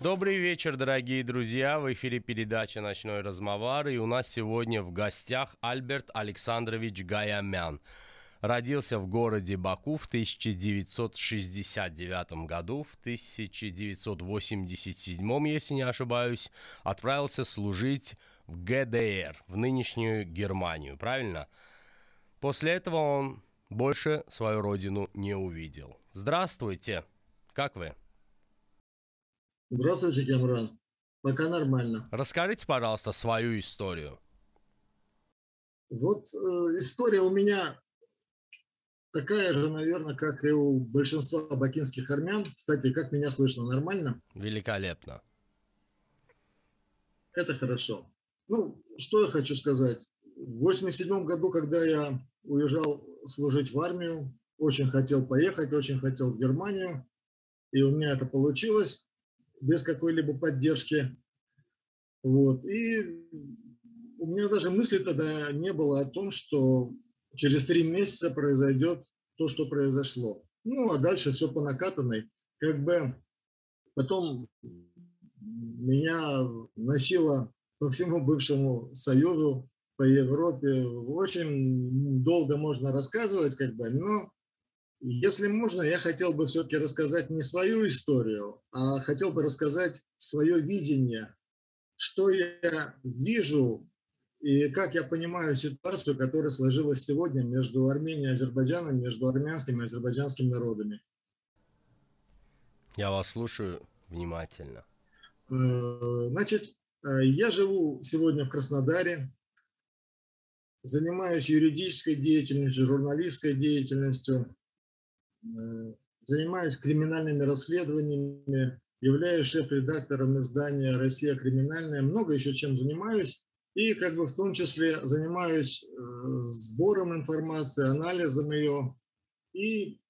Добрый вечер, дорогие друзья. В эфире передача «Ночной размовар». И у нас сегодня в гостях Альберт Александрович Гаямян. Родился в городе Баку в 1969 году. В 1987, если не ошибаюсь, отправился служить в ГДР, в нынешнюю Германию. Правильно? После этого он больше свою родину не увидел. Здравствуйте. Как вы? Здравствуйте, Кемран. Пока нормально. Расскажите, пожалуйста, свою историю. Вот э, история у меня такая же, наверное, как и у большинства бакинских армян. Кстати, как меня слышно, нормально? Великолепно. Это хорошо. Ну, что я хочу сказать. В 87 году, когда я уезжал служить в армию, очень хотел поехать, очень хотел в Германию, и у меня это получилось без какой-либо поддержки. Вот. И у меня даже мысли тогда не было о том, что через три месяца произойдет то, что произошло. Ну, а дальше все по накатанной. Как бы потом меня носило по всему бывшему Союзу, по Европе. Очень долго можно рассказывать, как бы, но если можно, я хотел бы все-таки рассказать не свою историю, а хотел бы рассказать свое видение, что я вижу и как я понимаю ситуацию, которая сложилась сегодня между Арменией и Азербайджаном, между армянскими и азербайджанскими народами. Я вас слушаю внимательно. Э, значит, э, я живу сегодня в Краснодаре, занимаюсь юридической деятельностью, журналистской деятельностью, занимаюсь криминальными расследованиями, являюсь шеф-редактором издания «Россия криминальная», много еще чем занимаюсь. И как бы в том числе занимаюсь э, сбором информации, анализом ее. И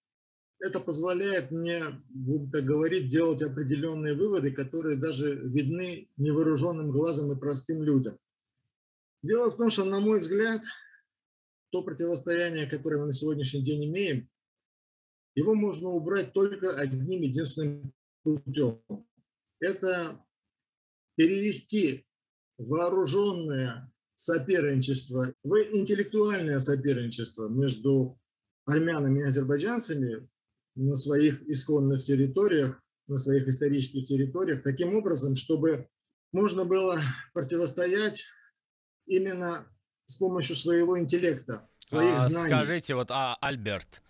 это позволяет мне, будем так говорить, делать определенные выводы, которые даже видны невооруженным глазом и простым людям. Дело в том, что, на мой взгляд, то противостояние, которое мы на сегодняшний день имеем, его можно убрать только одним единственным путем. Это перевести вооруженное соперничество в интеллектуальное соперничество между армянами и азербайджанцами на своих исконных территориях, на своих исторических территориях, таким образом, чтобы можно было противостоять именно с помощью своего интеллекта, своих а, знаний. Скажите, вот, а, Альберт,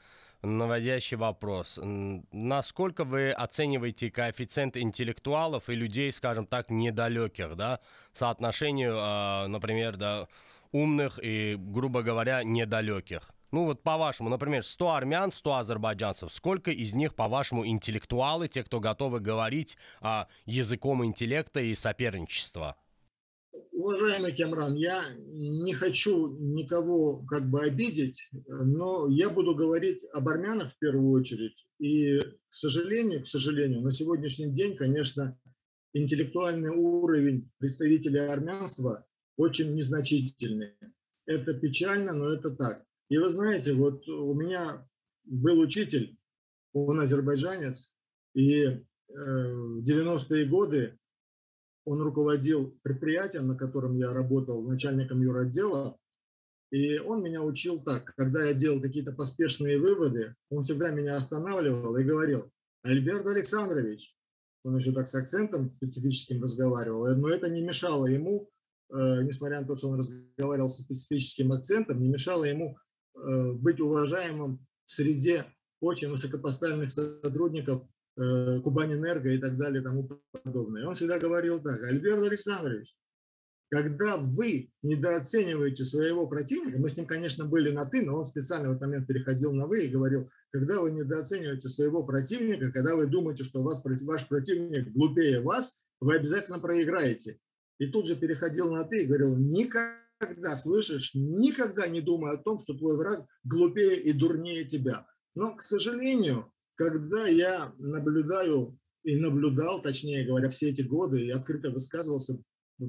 наводящий вопрос. Насколько вы оцениваете коэффициент интеллектуалов и людей, скажем так, недалеких, да, соотношению, а, например, да, умных и, грубо говоря, недалеких? Ну вот по-вашему, например, 100 армян, 100 азербайджанцев. Сколько из них, по-вашему, интеллектуалы, те, кто готовы говорить а, языком интеллекта и соперничества? Уважаемый Кемран, я не хочу никого как бы обидеть, но я буду говорить об армянах в первую очередь. И, к сожалению, к сожалению, на сегодняшний день, конечно, интеллектуальный уровень представителей армянства очень незначительный. Это печально, но это так. И вы знаете, вот у меня был учитель, он азербайджанец, и э, в 90-е годы он руководил предприятием, на котором я работал, начальником юротдела, и он меня учил так, когда я делал какие-то поспешные выводы, он всегда меня останавливал и говорил, Альберт Александрович, он еще так с акцентом специфическим разговаривал, но это не мешало ему, э, несмотря на то, что он разговаривал со специфическим акцентом, не мешало ему э, быть уважаемым в среде очень высокопоставленных сотрудников Э, Кубанэнерго и так далее и тому подобное. Он всегда говорил так, Альберт Александрович, когда вы недооцениваете своего противника, мы с ним, конечно, были на «ты», но он специально в этот момент переходил на «вы» и говорил, когда вы недооцениваете своего противника, когда вы думаете, что вас, ваш противник глупее вас, вы обязательно проиграете. И тут же переходил на «ты» и говорил, никогда, слышишь, никогда не думай о том, что твой враг глупее и дурнее тебя. Но, к сожалению, когда я наблюдаю и наблюдал, точнее говоря, все эти годы и открыто высказывался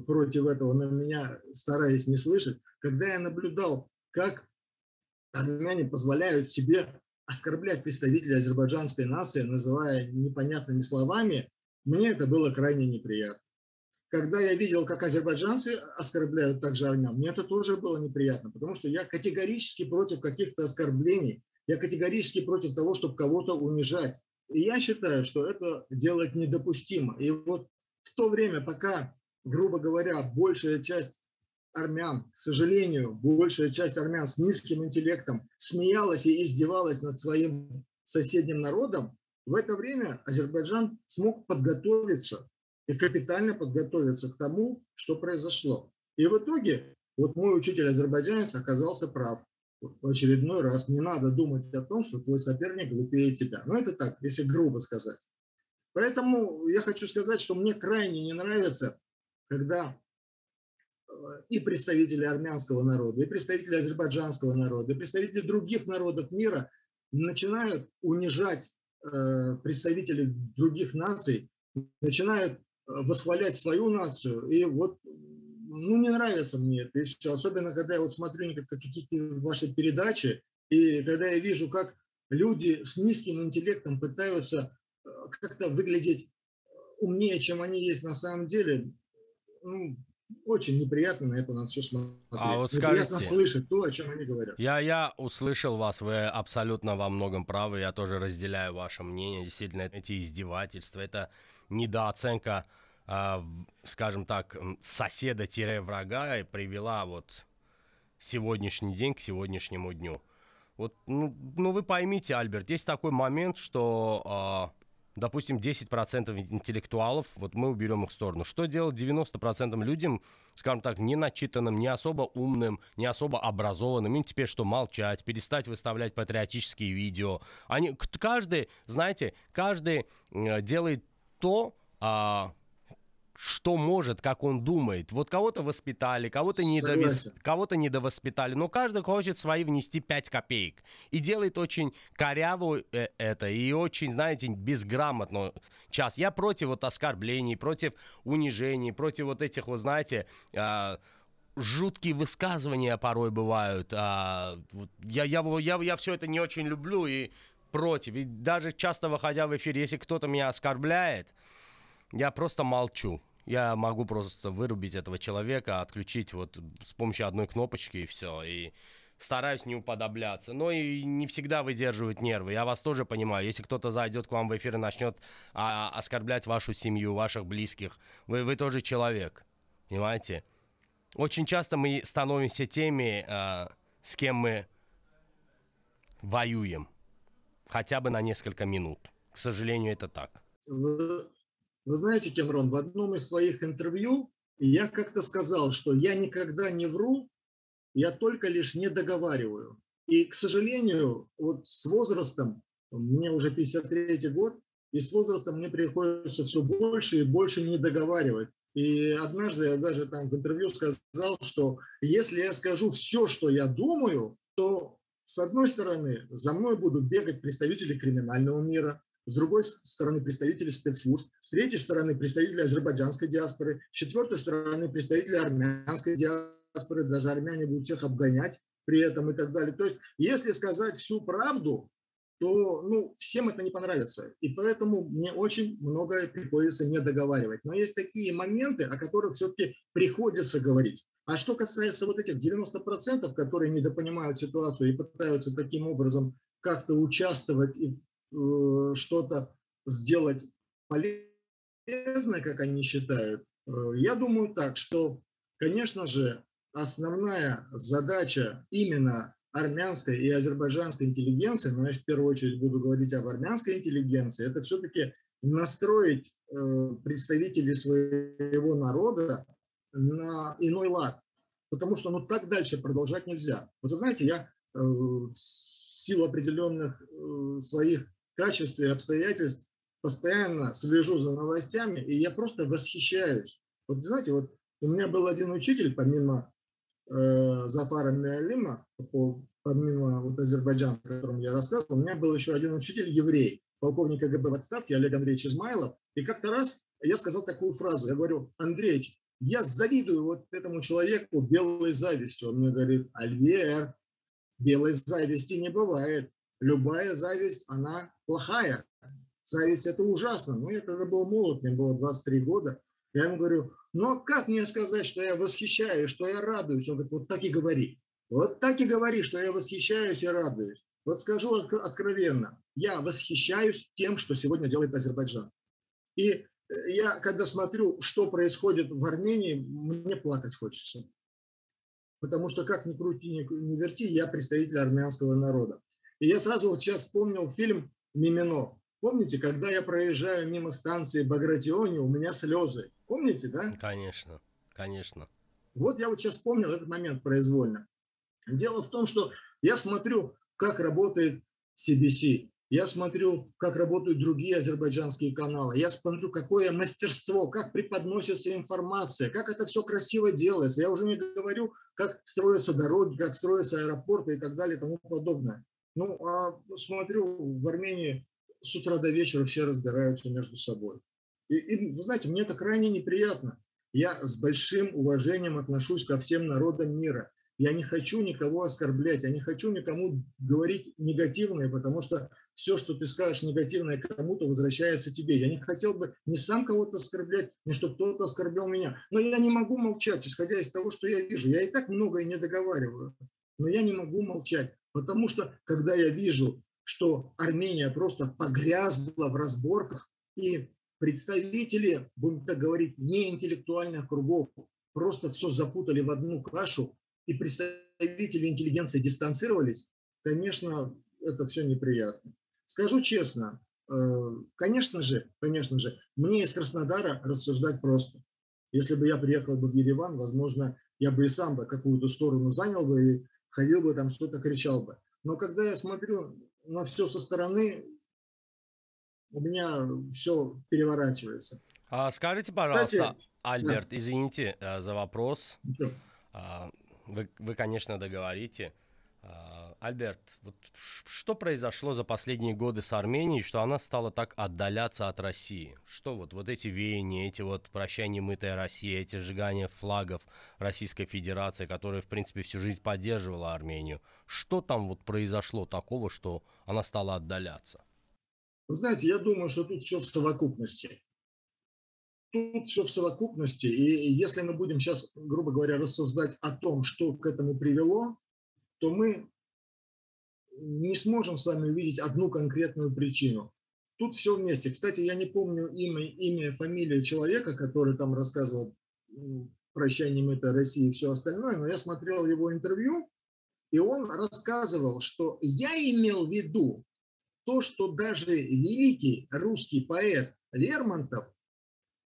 против этого, но меня стараясь не слышать, когда я наблюдал, как армяне позволяют себе оскорблять представителей азербайджанской нации, называя непонятными словами, мне это было крайне неприятно. Когда я видел, как азербайджанцы оскорбляют также армян, мне это тоже было неприятно, потому что я категорически против каких-то оскорблений, я категорически против того, чтобы кого-то унижать. И я считаю, что это делать недопустимо. И вот в то время, пока, грубо говоря, большая часть армян, к сожалению, большая часть армян с низким интеллектом смеялась и издевалась над своим соседним народом, в это время Азербайджан смог подготовиться и капитально подготовиться к тому, что произошло. И в итоге вот мой учитель азербайджанец оказался прав. В очередной раз не надо думать о том, что твой соперник глупее тебя. Ну это так, если грубо сказать. Поэтому я хочу сказать, что мне крайне не нравится, когда э, и представители армянского народа, и представители азербайджанского народа, и представители других народов мира начинают унижать э, представителей других наций, начинают восхвалять свою нацию. И вот, ну, не нравится мне это еще. Особенно, когда я вот смотрю какие-то ваши передачи, и когда я вижу, как люди с низким интеллектом пытаются э, как-то выглядеть умнее, чем они есть на самом деле, ну, очень неприятно на это на все смотреть. А вот неприятно скажите, слышать то, о чем они говорят. Я, я услышал вас, вы абсолютно во многом правы, я тоже разделяю ваше мнение. Действительно, эти издевательства, это недооценка, э, скажем так, соседа-врага и привела вот сегодняшний день к сегодняшнему дню. Вот, ну, ну вы поймите, Альберт, есть такой момент, что, э, допустим, 10% интеллектуалов, вот мы уберем их в сторону. Что делать 90% людям, скажем так, не начитанным, не особо умным, не особо образованным? Им теперь что, молчать, перестать выставлять патриотические видео? Они, каждый, знаете, каждый делает то, а, что может, как он думает. Вот кого-то воспитали, кого-то, недовес... кого-то недовоспитали, но каждый хочет свои внести 5 копеек. И делает очень коряво э, это, и очень, знаете, безграмотно. Час. Я против вот оскорблений, против унижений, против вот этих, вот знаете, э, жуткие высказывания порой бывают. А, вот я, я, я, я все это не очень люблю и против. И даже часто выходя в эфир, если кто-то меня оскорбляет, я просто молчу. Я могу просто вырубить этого человека, отключить вот с помощью одной кнопочки и все. И стараюсь не уподобляться. Но и не всегда выдерживают нервы. Я вас тоже понимаю. Если кто-то зайдет к вам в эфир и начнет а, оскорблять вашу семью, ваших близких, вы, вы тоже человек. Понимаете? Очень часто мы становимся теми, а, с кем мы воюем хотя бы на несколько минут. К сожалению, это так. Вы знаете, Кемрон, в одном из своих интервью я как-то сказал, что я никогда не вру, я только лишь не договариваю. И, к сожалению, вот с возрастом, мне уже 53 год, и с возрастом мне приходится все больше и больше не договаривать. И однажды я даже там в интервью сказал, что если я скажу все, что я думаю, то с одной стороны, за мной будут бегать представители криминального мира, с другой стороны представители спецслужб, с третьей стороны представители азербайджанской диаспоры, с четвертой стороны представители армянской диаспоры, даже армяне будут всех обгонять при этом и так далее. То есть, если сказать всю правду, то ну, всем это не понравится. И поэтому мне очень многое приходится не договаривать. Но есть такие моменты, о которых все-таки приходится говорить. А что касается вот этих 90%, которые недопонимают ситуацию и пытаются таким образом как-то участвовать и что-то сделать полезное, как они считают, э, я думаю так, что, конечно же, основная задача именно армянской и азербайджанской интеллигенции, но я в первую очередь буду говорить об армянской интеллигенции, это все-таки настроить э, представителей своего народа на иной лад. Потому что ну, так дальше продолжать нельзя. Вот вы знаете, я э, в силу определенных э, своих качеств и обстоятельств постоянно слежу за новостями, и я просто восхищаюсь. Вот знаете, вот у меня был один учитель, помимо э, Зафара Миалима, по, помимо вот Азербайджана, о котором я рассказывал, у меня был еще один учитель еврей, полковник КГБ в отставке Олег Андреевич Измайлов. И как-то раз я сказал такую фразу, я говорю, Андреевич, я завидую вот этому человеку белой завистью. Он мне говорит, Альвер, белой зависти не бывает. Любая зависть, она плохая. Зависть – это ужасно. Но я когда был молод, мне было 23 года, я ему говорю, ну а как мне сказать, что я восхищаюсь, что я радуюсь? Он говорит, вот так и говори. Вот так и говори, что я восхищаюсь и радуюсь. Вот скажу откровенно, я восхищаюсь тем, что сегодня делает Азербайджан. И э, я, когда смотрю, что происходит в Армении, мне плакать хочется. Потому что, как ни крути, ни верти, я представитель армянского народа. И я сразу вот сейчас вспомнил фильм «Мимино». Помните, когда я проезжаю мимо станции Багратиони, у меня слезы. Помните, да? Конечно, конечно. Вот я вот сейчас вспомнил этот момент произвольно. Дело в том, что я смотрю, как работает CBC, я смотрю, как работают другие азербайджанские каналы, я смотрю, какое мастерство, как преподносится информация, как это все красиво делается. Я уже не говорю, как строятся дороги, как строятся аэропорты и так далее и тому подобное. Ну, а смотрю, в Армении с утра до вечера все разбираются между собой. И, и вы знаете, мне это крайне неприятно. Я с большим уважением отношусь ко всем народам мира. Я не хочу никого оскорблять, я не хочу никому говорить негативное, потому что все, что ты скажешь негативное кому-то, возвращается тебе. Я не хотел бы ни сам кого-то оскорблять, ни чтобы кто-то оскорблял меня. Но я не могу молчать, исходя из того, что я вижу. Я и так многое не договариваю, но я не могу молчать, потому что когда я вижу что Армения просто погрязла в разборках, и представители, будем так говорить, не интеллектуальных кругов просто все запутали в одну кашу, и представители интеллигенции дистанцировались, конечно, это все неприятно. Скажу честно, э, конечно же, конечно же, мне из Краснодара рассуждать просто. Если бы я приехал бы в Ереван, возможно, я бы и сам бы какую-то сторону занял бы и ходил бы там, что-то кричал бы. Но когда я смотрю на все со стороны, у меня все переворачивается. А скажите, пожалуйста, Кстати, Альберт, да. извините э, за вопрос. Да. Вы, вы, конечно, договорите. А, Альберт, вот что произошло за последние годы с Арменией, что она стала так отдаляться от России? Что вот, вот эти веяния, эти вот прощания мытая Россия, эти сжигания флагов Российской Федерации, которая, в принципе, всю жизнь поддерживала Армению, что там вот произошло такого, что она стала отдаляться? Вы знаете, я думаю, что тут все в совокупности. Тут все в совокупности, и если мы будем сейчас, грубо говоря, рассуждать о том, что к этому привело, то мы не сможем с вами увидеть одну конкретную причину. Тут все вместе. Кстати, я не помню имя, имя фамилию человека, который там рассказывал «Прощание это России» и все остальное, но я смотрел его интервью, и он рассказывал, что я имел в виду то, что даже великий русский поэт Лермонтов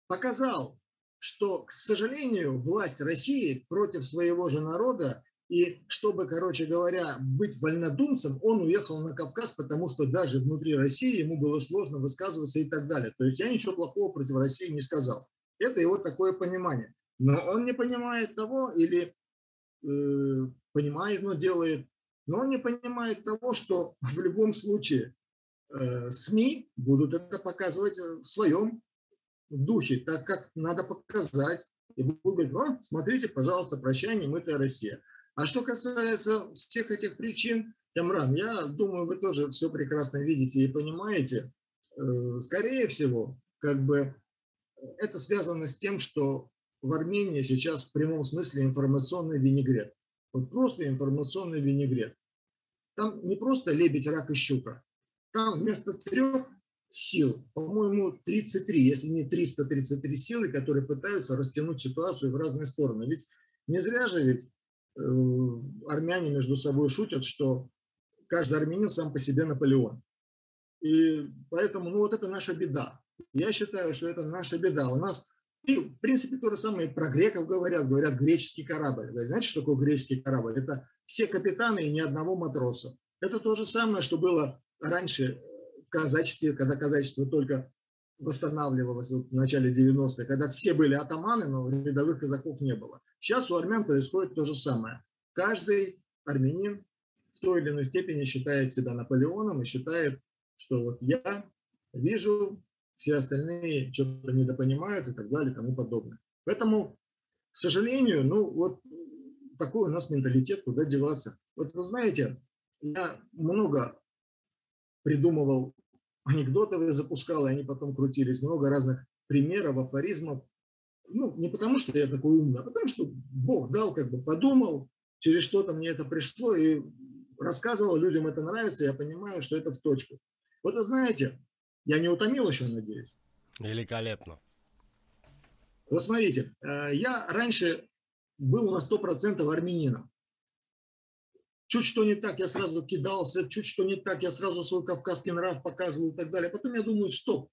показал, что, к сожалению, власть России против своего же народа и чтобы, короче говоря, быть вольнодумцем, он уехал на Кавказ, потому что даже внутри России ему было сложно высказываться и так далее. То есть я ничего плохого против России не сказал. Это его такое понимание. Но он не понимает того, или э, понимает, но делает, но он не понимает того, что в любом случае э, СМИ будут это показывать в своем духе, так как надо показать. И будут говорить, смотрите, пожалуйста, прощание, мытая Россия. А что касается всех этих причин, Ямран, я думаю, вы тоже все прекрасно видите и понимаете. Э, скорее всего, как бы это связано с тем, что в Армении сейчас в прямом смысле информационный винегрет. Вот просто информационный винегрет. Там не просто лебедь, рак и щука. Там вместо трех сил, по-моему, 33, если не 333 силы, которые пытаются растянуть ситуацию в разные стороны. Ведь не зря же ведь армяне между собой шутят, что каждый армянин сам по себе Наполеон. И поэтому, ну вот это наша беда. Я считаю, что это наша беда. У нас, и в принципе, то же самое про греков говорят, говорят греческий корабль. Знаете, что такое греческий корабль? Это все капитаны и ни одного матроса. Это то же самое, что было раньше в казачестве, когда казачество только восстанавливалось вот в начале 90-х, когда все были атаманы, но рядовых казаков не было. Сейчас у армян происходит то же самое. Каждый армянин в той или иной степени считает себя Наполеоном и считает, что вот я вижу, все остальные что-то недопонимают и так далее и тому подобное. Поэтому, к сожалению, ну вот такой у нас менталитет, куда деваться. Вот вы знаете, я много придумывал анекдотов запускал, и они потом крутились. Много разных примеров, афоризмов. Ну, не потому, что я такой умный, а потому, что Бог дал, как бы подумал, через что-то мне это пришло, и рассказывал, людям это нравится, я понимаю, что это в точку. Вот вы знаете, я не утомил еще, надеюсь. Великолепно. Вот смотрите, э, я раньше был на 100% армянином. Чуть что не так, я сразу кидался, чуть что не так, я сразу свой кавказский нрав показывал и так далее. Потом я думаю, стоп,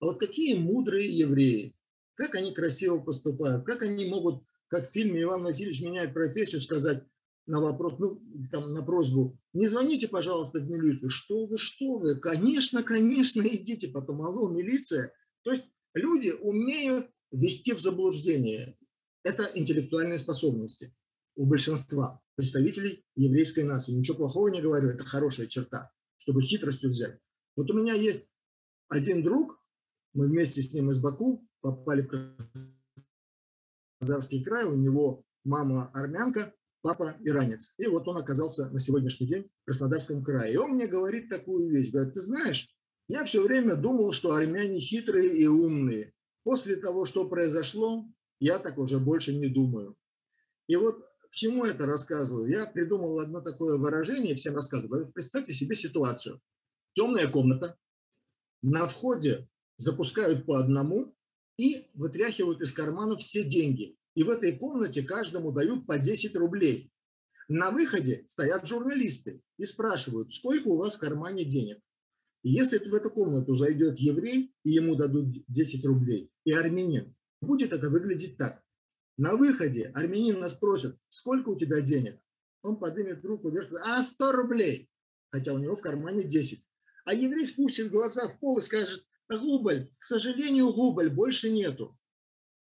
а вот какие мудрые евреи, как они красиво поступают, как они могут, как в фильме Иван Васильевич меняет профессию, сказать на вопрос, ну, там, на просьбу, не звоните, пожалуйста, в милицию. Что вы, что вы? Конечно, конечно, идите. Потом, алло, милиция. То есть люди умеют ввести в заблуждение. Это интеллектуальные способности у большинства представителей еврейской нации. Ничего плохого не говорю, это хорошая черта, чтобы хитростью взять. Вот у меня есть один друг, мы вместе с ним из Баку попали в Краснодарский край, у него мама армянка, папа иранец. И вот он оказался на сегодняшний день в Краснодарском крае. И он мне говорит такую вещь, говорит, ты знаешь, я все время думал, что армяне хитрые и умные. После того, что произошло, я так уже больше не думаю. И вот к чему это рассказываю? Я придумал одно такое выражение, всем рассказываю. Представьте себе ситуацию. Темная комната, на входе запускают по одному и вытряхивают из кармана все деньги. И в этой комнате каждому дают по 10 рублей. На выходе стоят журналисты и спрашивают, сколько у вас в кармане денег. И если в эту комнату зайдет еврей, и ему дадут 10 рублей, и армянин, будет это выглядеть так. На выходе армянин нас спросит, сколько у тебя денег? Он поднимет руку вверх, а 100 рублей, хотя у него в кармане 10. А еврей спустит глаза в пол и скажет, губль, к сожалению, губль, больше нету.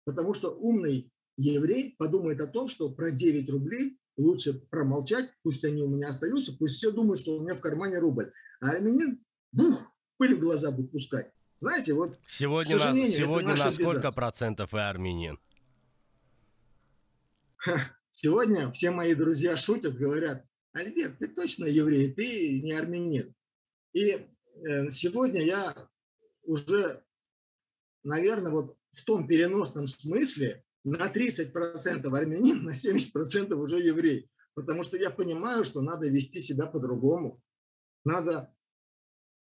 Потому что умный еврей подумает о том, что про 9 рублей лучше промолчать, пусть они у меня остаются, пусть все думают, что у меня в кармане рубль. А армянин бух, пыль в глаза будет пускать. Знаете, вот сегодня, на, сегодня на сколько беда. процентов и армянин? Сегодня все мои друзья шутят, говорят, Альберт, ты точно еврей, ты не армянин. И э, сегодня я уже, наверное, вот в том переносном смысле на 30% армянин, на 70% уже еврей. Потому что я понимаю, что надо вести себя по-другому. Надо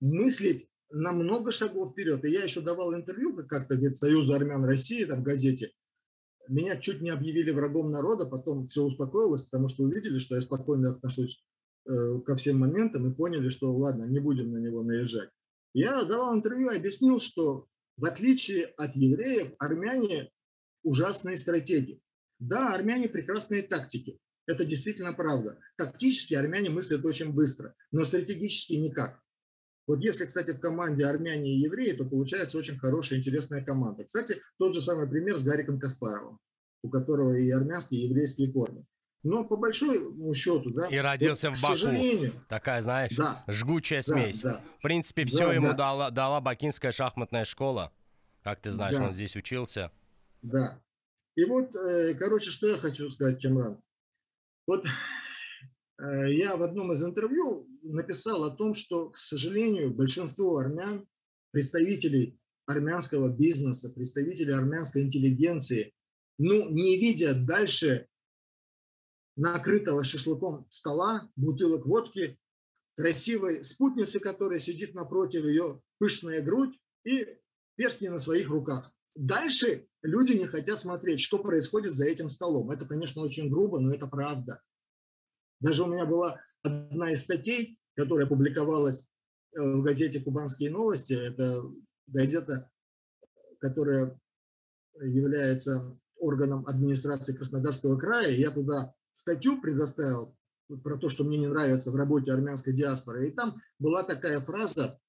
мыслить на много шагов вперед. И я еще давал интервью как-то Союзу армян России, там в газете. Меня чуть не объявили врагом народа, потом все успокоилось, потому что увидели, что я спокойно отношусь э, ко всем моментам и поняли, что ладно, не будем на него наезжать. Я давал интервью объяснил, что в отличие от евреев, армяне ужасные стратегии. Да, армяне прекрасные тактики. Это действительно правда. Тактически армяне мыслят очень быстро, но стратегически никак. Вот если, кстати, в команде армяне и евреи, то получается очень хорошая, интересная команда. Кстати, тот же самый пример с Гариком Каспаровым, у которого и армянские, и еврейские корни. Но по большому счету, да. И родился вот, в Баку. Сожалению, Такая, знаешь, да, жгучая смесь. Да, да. В принципе, все да, ему да. Дала, дала бакинская шахматная школа. Как ты знаешь, да. он здесь учился. Да. И вот, э, короче, что я хочу сказать, Кемран. Вот я в одном из интервью написал о том, что, к сожалению, большинство армян, представителей армянского бизнеса, представителей армянской интеллигенции, ну, не видят дальше накрытого шашлыком стола, бутылок водки, красивой спутницы, которая сидит напротив ее, пышная грудь и перстни на своих руках. Дальше люди не хотят смотреть, что происходит за этим столом. Это, конечно, очень грубо, но это правда. Даже у меня была одна из статей, которая публиковалась э, в газете «Кубанские новости». Это газета, которая является органом администрации Краснодарского края. Я туда статью предоставил про то, что мне не нравится в работе армянской диаспоры. И там была такая фраза,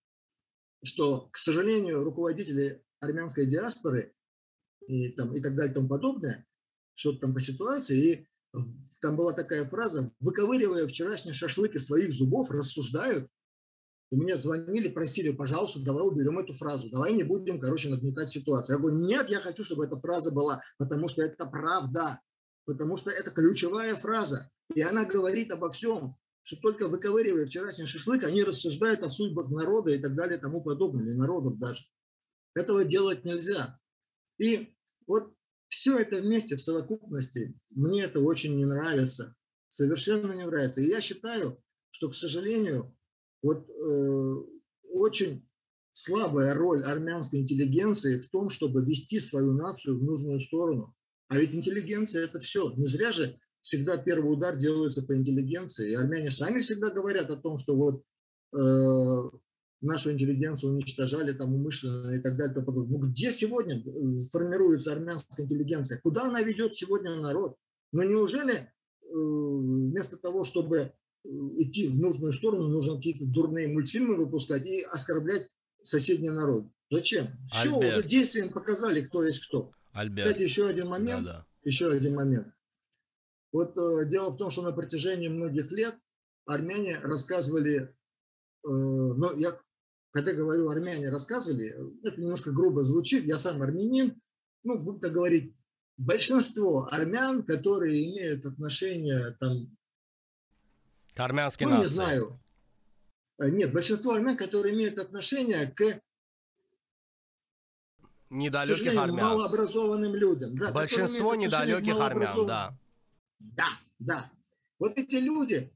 что, к сожалению, руководители армянской диаспоры и, там, и так далее и тому подобное, что-то там по ситуации, и там была такая фраза, выковыривая вчерашний шашлык из своих зубов, рассуждают. И мне звонили, просили, пожалуйста, давай уберем эту фразу, давай не будем, короче, нагнетать ситуацию. Я говорю, нет, я хочу, чтобы эта фраза была, потому что это правда, потому что это ключевая фраза. И она говорит обо всем. что только выковыривая вчерашний шашлык, они рассуждают о судьбах народа и так далее и тому подобное, или народов даже. Этого делать нельзя. И вот все это вместе в совокупности, мне это очень не нравится, совершенно не нравится. И я считаю, что, к сожалению, вот э, очень слабая роль армянской интеллигенции в том, чтобы вести свою нацию в нужную сторону. А ведь интеллигенция – это все. Не зря же всегда первый удар делается по интеллигенции. И армяне сами всегда говорят о том, что вот э, нашу интеллигенцию уничтожали там умышленно и так далее. Ну где сегодня э, формируется армянская интеллигенция? Куда она ведет сегодня народ? Но неужели э, вместо того, чтобы э, идти в нужную сторону, нужно какие-то дурные мультфильмы выпускать и оскорблять соседний народ? Зачем? Все, Альберт. уже действием показали, кто есть кто. Альберт. Кстати, еще один момент. Да, да. Еще один момент. Вот э, дело в том, что на протяжении многих лет армяне рассказывали, э, ну, я когда говорю армяне рассказывали, это немножко грубо звучит, я сам армянин, ну, будто говорить, большинство армян, которые имеют отношение там... К армянской ну, нации. не знаю. Э, нет, большинство армян, которые имеют отношение к недалеких армян. малообразованным людям. Да, Большинство недалеких армян, да. Да, да. Вот эти люди,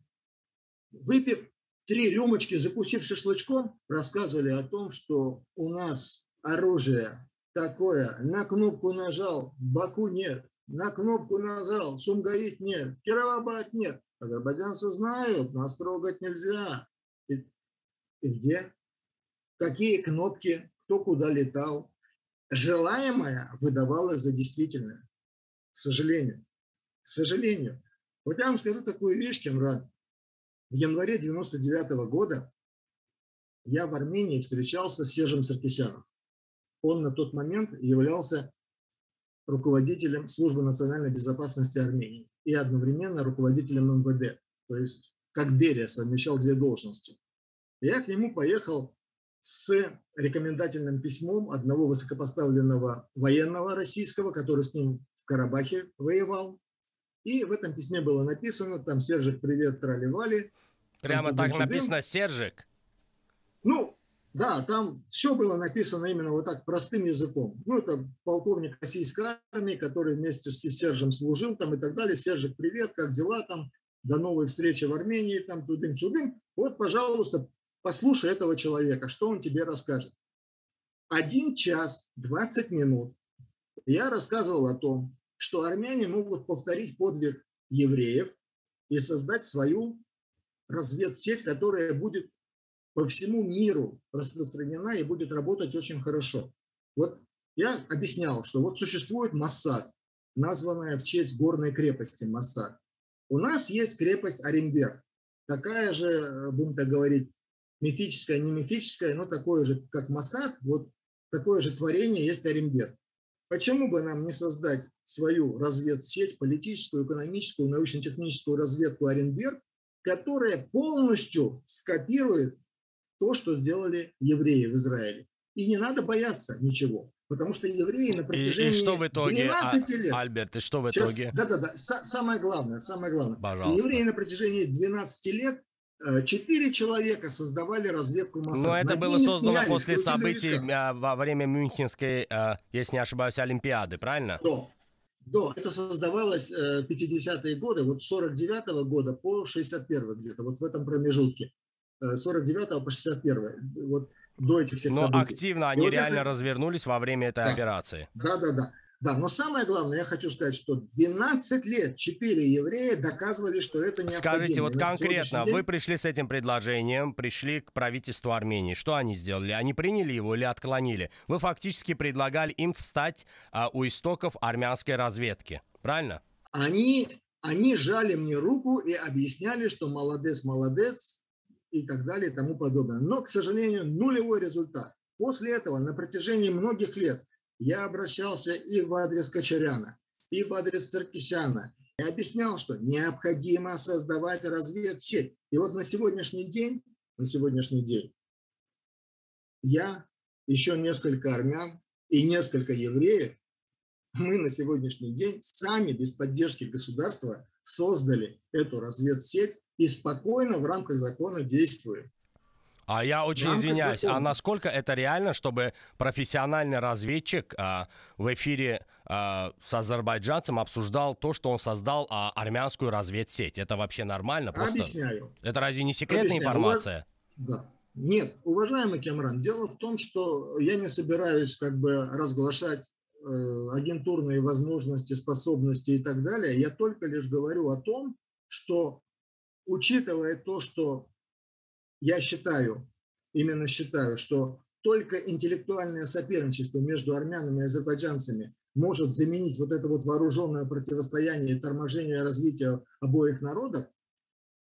выпив три рюмочки, закусив шашлычком, рассказывали о том, что у нас оружие такое, на кнопку нажал, Баку нет, на кнопку нажал, Сумгаит нет, Кировабад нет. Азербайджанцы знают, нас трогать нельзя. И, и где? Какие кнопки, кто куда летал. Желаемое выдавалось за действительное. К сожалению к сожалению. Вот я вам скажу такую вещь, Кемран. В январе 99 -го года я в Армении встречался с Сержем Саркисяном. Он на тот момент являлся руководителем Службы национальной безопасности Армении и одновременно руководителем МВД. То есть как Берия совмещал две должности. Я к нему поехал с рекомендательным письмом одного высокопоставленного военного российского, который с ним в Карабахе воевал, и в этом письме было написано, там, Сержик, привет, тролливали. Прямо так чудым. написано, Сержик? Ну, да, там все было написано именно вот так, простым языком. Ну, это полковник российской армии, который вместе с Сержем служил там и так далее. Сержик, привет, как дела там? До новой встречи в Армении, там, тудым-сюдым. Вот, пожалуйста, послушай этого человека, что он тебе расскажет. Один час 20 минут я рассказывал о том, что армяне могут повторить подвиг евреев и создать свою разведсеть, которая будет по всему миру распространена и будет работать очень хорошо. Вот я объяснял, что вот существует Массад, названная в честь горной крепости Массад. У нас есть крепость Орембер, такая же, будем так говорить, мифическая, не мифическая, но такое же, как Массад, вот такое же творение есть Орембер. Почему бы нам не создать свою разведсеть, политическую, экономическую, научно-техническую разведку Оренберг, которая полностью скопирует то, что сделали евреи в Израиле. И не надо бояться ничего. Потому что евреи на протяжении и, и что в итоге, 12 а, лет... Альберт, и что в итоге? Да-да-да, самое главное, самое главное. Пожалуйста. Евреи на протяжении 12 лет четыре человека создавали разведку Моссад. Но это Над было создано после событий войска. во время Мюнхенской, э, если не ошибаюсь, Олимпиады, правильно? Да. Да, это создавалось 50-е э, годы, вот с 49 -го года по 61 где-то, вот в этом промежутке. 49 по 61 вот до этих всех Но событий. активно они реально это... развернулись во время этой да. операции. Да, да, да. Да, но самое главное, я хочу сказать, что 12 лет 4 еврея доказывали, что это необходимо. Скажите, вот конкретно, день... вы пришли с этим предложением, пришли к правительству Армении. Что они сделали? Они приняли его или отклонили? Вы фактически предлагали им встать а, у истоков армянской разведки, правильно? Они, они жали мне руку и объясняли, что молодец, молодец и так далее и тому подобное. Но, к сожалению, нулевой результат. После этого на протяжении многих лет я обращался и в адрес Кочаряна, и в адрес Саркисяна. Я объяснял, что необходимо создавать разведсеть. И вот на сегодняшний день, на сегодняшний день, я, еще несколько армян и несколько евреев мы на сегодняшний день сами без поддержки государства создали эту разведсеть и спокойно в рамках закона действуем. А я очень извиняюсь, а насколько это реально, чтобы профессиональный разведчик а, в эфире а, с азербайджанцем обсуждал то, что он создал а, армянскую разведсеть? Это вообще нормально? Просто... Объясняю. Это разве не секретная Объясняю. информация? Да. Нет, уважаемый Кемран, дело в том, что я не собираюсь как бы разглашать э, агентурные возможности, способности и так далее. Я только лишь говорю о том, что учитывая то, что я считаю, именно считаю, что только интеллектуальное соперничество между армянами и азербайджанцами может заменить вот это вот вооруженное противостояние и торможение развития обоих народов,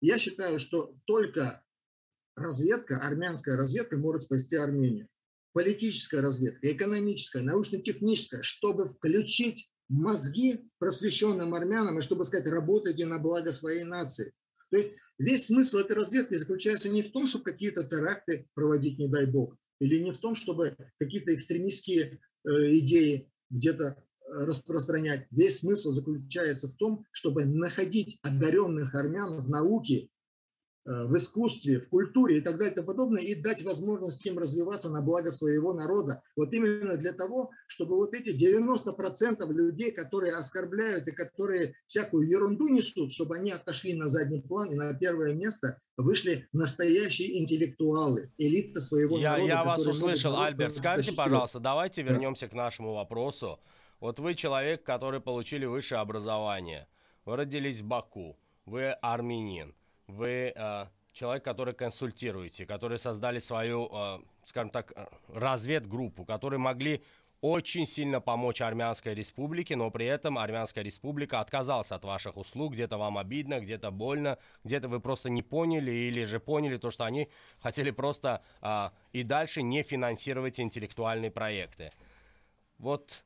я считаю, что только разведка, армянская разведка может спасти Армению. Политическая разведка, экономическая, научно-техническая, чтобы включить мозги просвещенным армянам и чтобы сказать, работайте на благо своей нации. То есть Весь смысл этой разведки заключается не в том, чтобы какие-то теракты проводить, не дай бог, или не в том, чтобы какие-то экстремистские э, идеи где-то э, распространять. Весь смысл заключается в том, чтобы находить одаренных армян в науке в искусстве, в культуре и так далее и тому подобное, и дать возможность им развиваться на благо своего народа. Вот именно для того, чтобы вот эти 90% людей, которые оскорбляют и которые всякую ерунду несут, чтобы они отошли на задний план и на первое место вышли настоящие интеллектуалы, элита своего я, народа. Я вас услышал, Альберт. Скажите, пожалуйста, давайте вернемся к нашему вопросу. Вот вы человек, который получили высшее образование. Вы родились в Баку. Вы армянин вы э, человек, который консультируете, которые создали свою, э, скажем так, э, разведгруппу, которые могли очень сильно помочь Армянской республике, но при этом Армянская республика отказалась от ваших услуг, где-то вам обидно, где-то больно, где-то вы просто не поняли или же поняли то, что они хотели просто а, и дальше не финансировать интеллектуальные проекты. Вот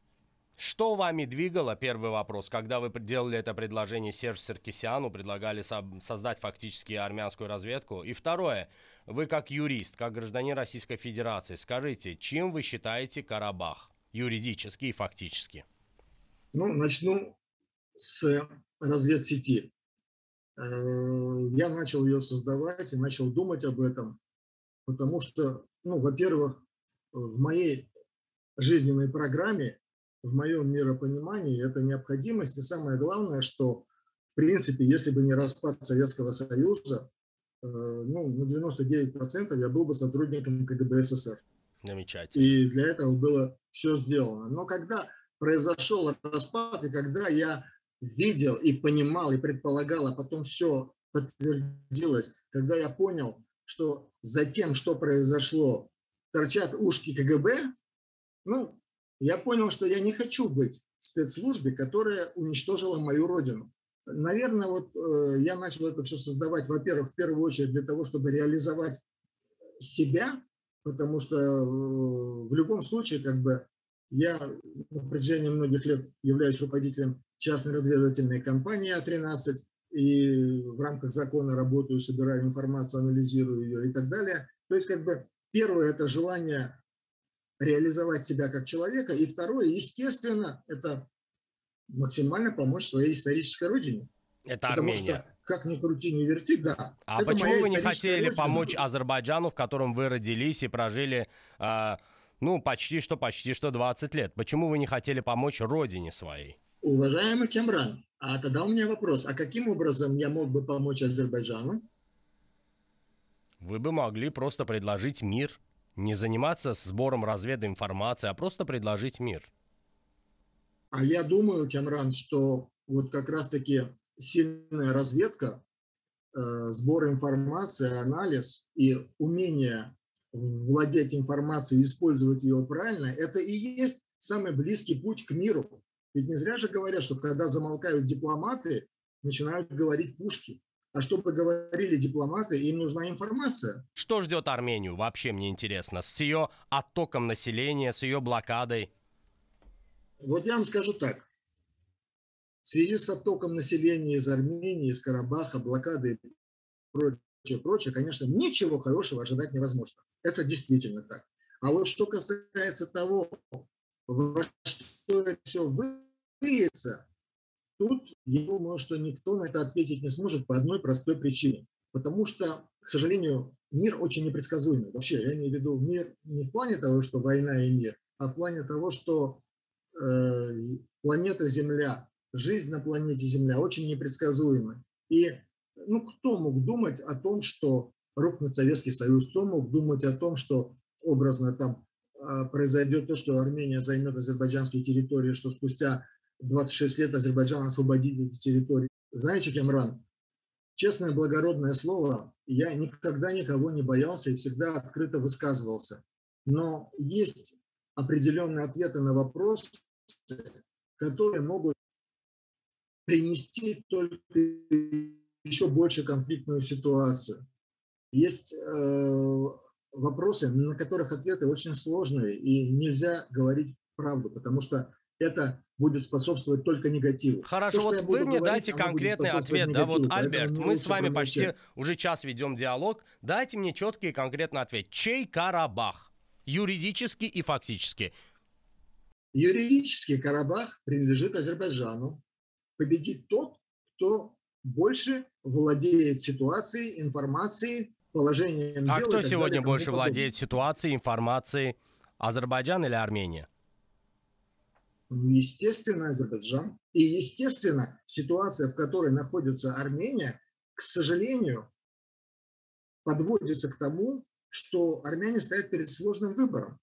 что вами двигало, первый вопрос, когда вы делали это предложение Серж Саркисяну, предлагали со- создать фактически армянскую разведку? И второе, вы как юрист, как гражданин Российской Федерации, скажите, чем вы считаете Карабах юридически и фактически? Ну, начну с разведсети. Э, я начал ее создавать и начал думать об этом, потому что, ну, во-первых, в моей жизненной программе в моем миропонимании это необходимость. И самое главное, что, в принципе, если бы не распад Советского Союза, э, ну, на 99% я был бы сотрудником КГБ СССР. Замечательно. И для этого было все сделано. Но когда произошел распад, и когда я видел и понимал, и предполагал, а потом все подтвердилось, когда я понял, что за тем, что произошло, торчат ушки КГБ, ну, я понял, что я не хочу быть в спецслужбе, которая уничтожила мою родину. Наверное, вот э, я начал это все создавать, во-первых, в первую очередь для того, чтобы реализовать себя, потому что э, в любом случае, как бы, я на протяжении многих лет являюсь руководителем частной разведывательной компании А-13, и в рамках закона работаю, собираю информацию, анализирую ее и так далее. То есть, как бы, первое – это желание реализовать себя как человека. И второе, естественно, это максимально помочь своей исторической родине. Это Потому Армения. что, как ни крути, ни верти, да. А почему вы не хотели родина. помочь Азербайджану, в котором вы родились и прожили, э, ну, почти что, почти что 20 лет? Почему вы не хотели помочь родине своей? Уважаемый Кемран, а тогда у меня вопрос. А каким образом я мог бы помочь Азербайджану? Вы бы могли просто предложить мир не заниматься сбором развединформации, а просто предложить мир. А я думаю, Кемран, что вот как раз-таки сильная разведка, э, сбор информации, анализ и умение владеть информацией, использовать ее правильно, это и есть самый близкий путь к миру. Ведь не зря же говорят, что когда замолкают дипломаты, начинают говорить пушки. А чтобы говорили дипломаты, им нужна информация. Что ждет Армению, вообще мне интересно, с ее оттоком населения, с ее блокадой? Вот я вам скажу так. В связи с оттоком населения из Армении, из Карабаха, блокады и прочее, прочее, конечно, ничего хорошего ожидать невозможно. Это действительно так. А вот что касается того, во что это все выльется, тут я думаю, что никто на это ответить не сможет по одной простой причине. Потому что, к сожалению, мир очень непредсказуемый. Вообще, я имею в виду мир не в плане того, что война и мир, а в плане того, что э, планета Земля, жизнь на планете Земля очень непредсказуема. И ну, кто мог думать о том, что рухнет Советский Союз, кто мог думать о том, что образно там а, произойдет то, что Армения займет азербайджанские территории, что спустя 26 лет Азербайджан освободит эти территории. Знаете, Кемран, честное благородное слово, я никогда никого не боялся и всегда открыто высказывался. Но есть определенные ответы на вопросы, которые могут принести только еще больше конфликтную ситуацию. Есть э, вопросы, на которых ответы очень сложные, и нельзя говорить правду, потому что это будет способствовать только негативу. Хорошо, То, вот вы мне говорить, дайте конкретный ответ. Да, вот, Альберт, мы с вами почти уже час ведем диалог. Дайте мне четкий и конкретный ответ. Чей Карабах? Юридически и фактически. Юридически Карабах принадлежит Азербайджану. Победит тот, кто больше владеет ситуацией, информацией, положением а дела. А кто сегодня далее, больше владеет ситуацией, информацией? Азербайджан или Армения? Ну, естественно, Азербайджан. И, естественно, ситуация, в которой находится Армения, к сожалению, подводится к тому, что армяне стоят перед сложным выбором.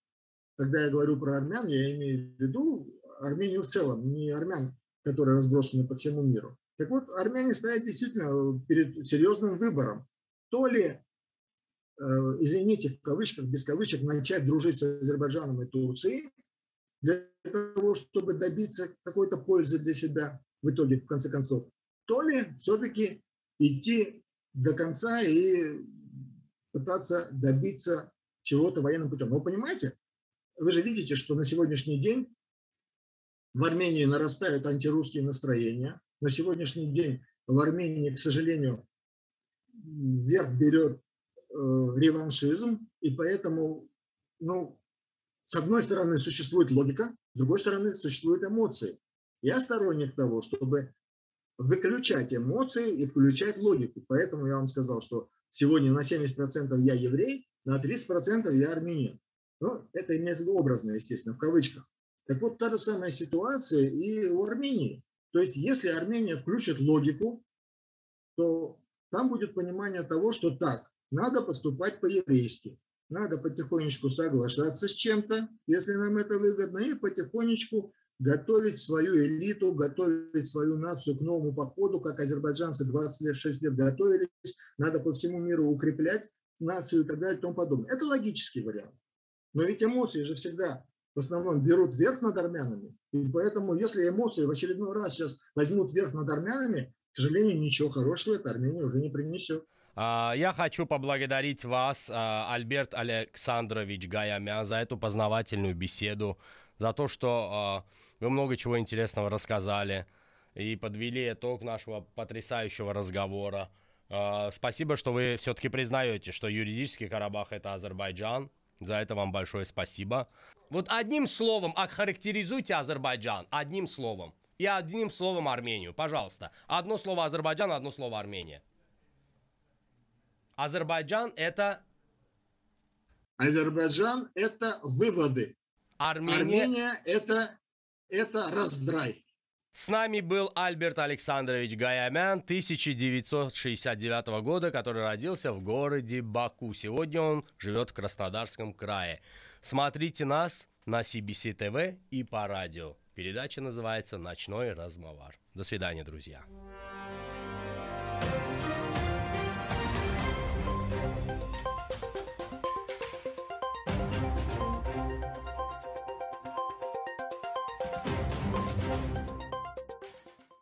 Когда я говорю про армян, я имею в виду Армению в целом, не армян, которые разбросаны по всему миру. Так вот, армяне стоят действительно перед серьезным выбором. То ли, э, извините, в кавычках, без кавычек, начать дружить с Азербайджаном и Турцией, для того, чтобы добиться какой-то пользы для себя в итоге, в конце концов, то ли все-таки идти до конца и пытаться добиться чего-то военным путем. Вы понимаете, вы же видите, что на сегодняшний день в Армении нарастают антирусские настроения. На сегодняшний день в Армении, к сожалению, вверх берет э, реваншизм, и поэтому, ну, с одной стороны, существует логика, с другой стороны, существуют эмоции. Я сторонник того, чтобы выключать эмоции и включать логику. Поэтому я вам сказал, что сегодня на 70% я еврей, на 30% я армянин. Ну, это имеется в образно, естественно, в кавычках. Так вот, та же самая ситуация и у Армении. То есть, если Армения включит логику, то там будет понимание того, что так, надо поступать по-еврейски. Надо потихонечку соглашаться с чем-то, если нам это выгодно, и потихонечку готовить свою элиту, готовить свою нацию к новому походу, как азербайджанцы 26 лет готовились. Надо по всему миру укреплять нацию и так далее и тому подобное. Это логический вариант. Но ведь эмоции же всегда в основном берут верх над армянами. И поэтому, если эмоции в очередной раз сейчас возьмут верх над армянами, к сожалению, ничего хорошего это Армения уже не принесет. А, я хочу поблагодарить вас, а, Альберт Александрович Гаямян, за эту познавательную беседу, за то, что а, вы много чего интересного рассказали и подвели итог нашего потрясающего разговора. Спасибо, что вы все-таки признаете, что юридический Карабах это Азербайджан. За это вам большое спасибо. Вот одним словом охарактеризуйте Азербайджан. Одним словом. И одним словом Армению. Пожалуйста. Одно слово Азербайджан, одно слово Армения. Азербайджан это... Азербайджан это выводы. Армения, Армения это, это раздрай. С нами был Альберт Александрович Гаямян 1969 года, который родился в городе Баку. Сегодня он живет в Краснодарском крае. Смотрите нас на CBC TV и по радио. Передача называется «Ночной размовар». До свидания, друзья.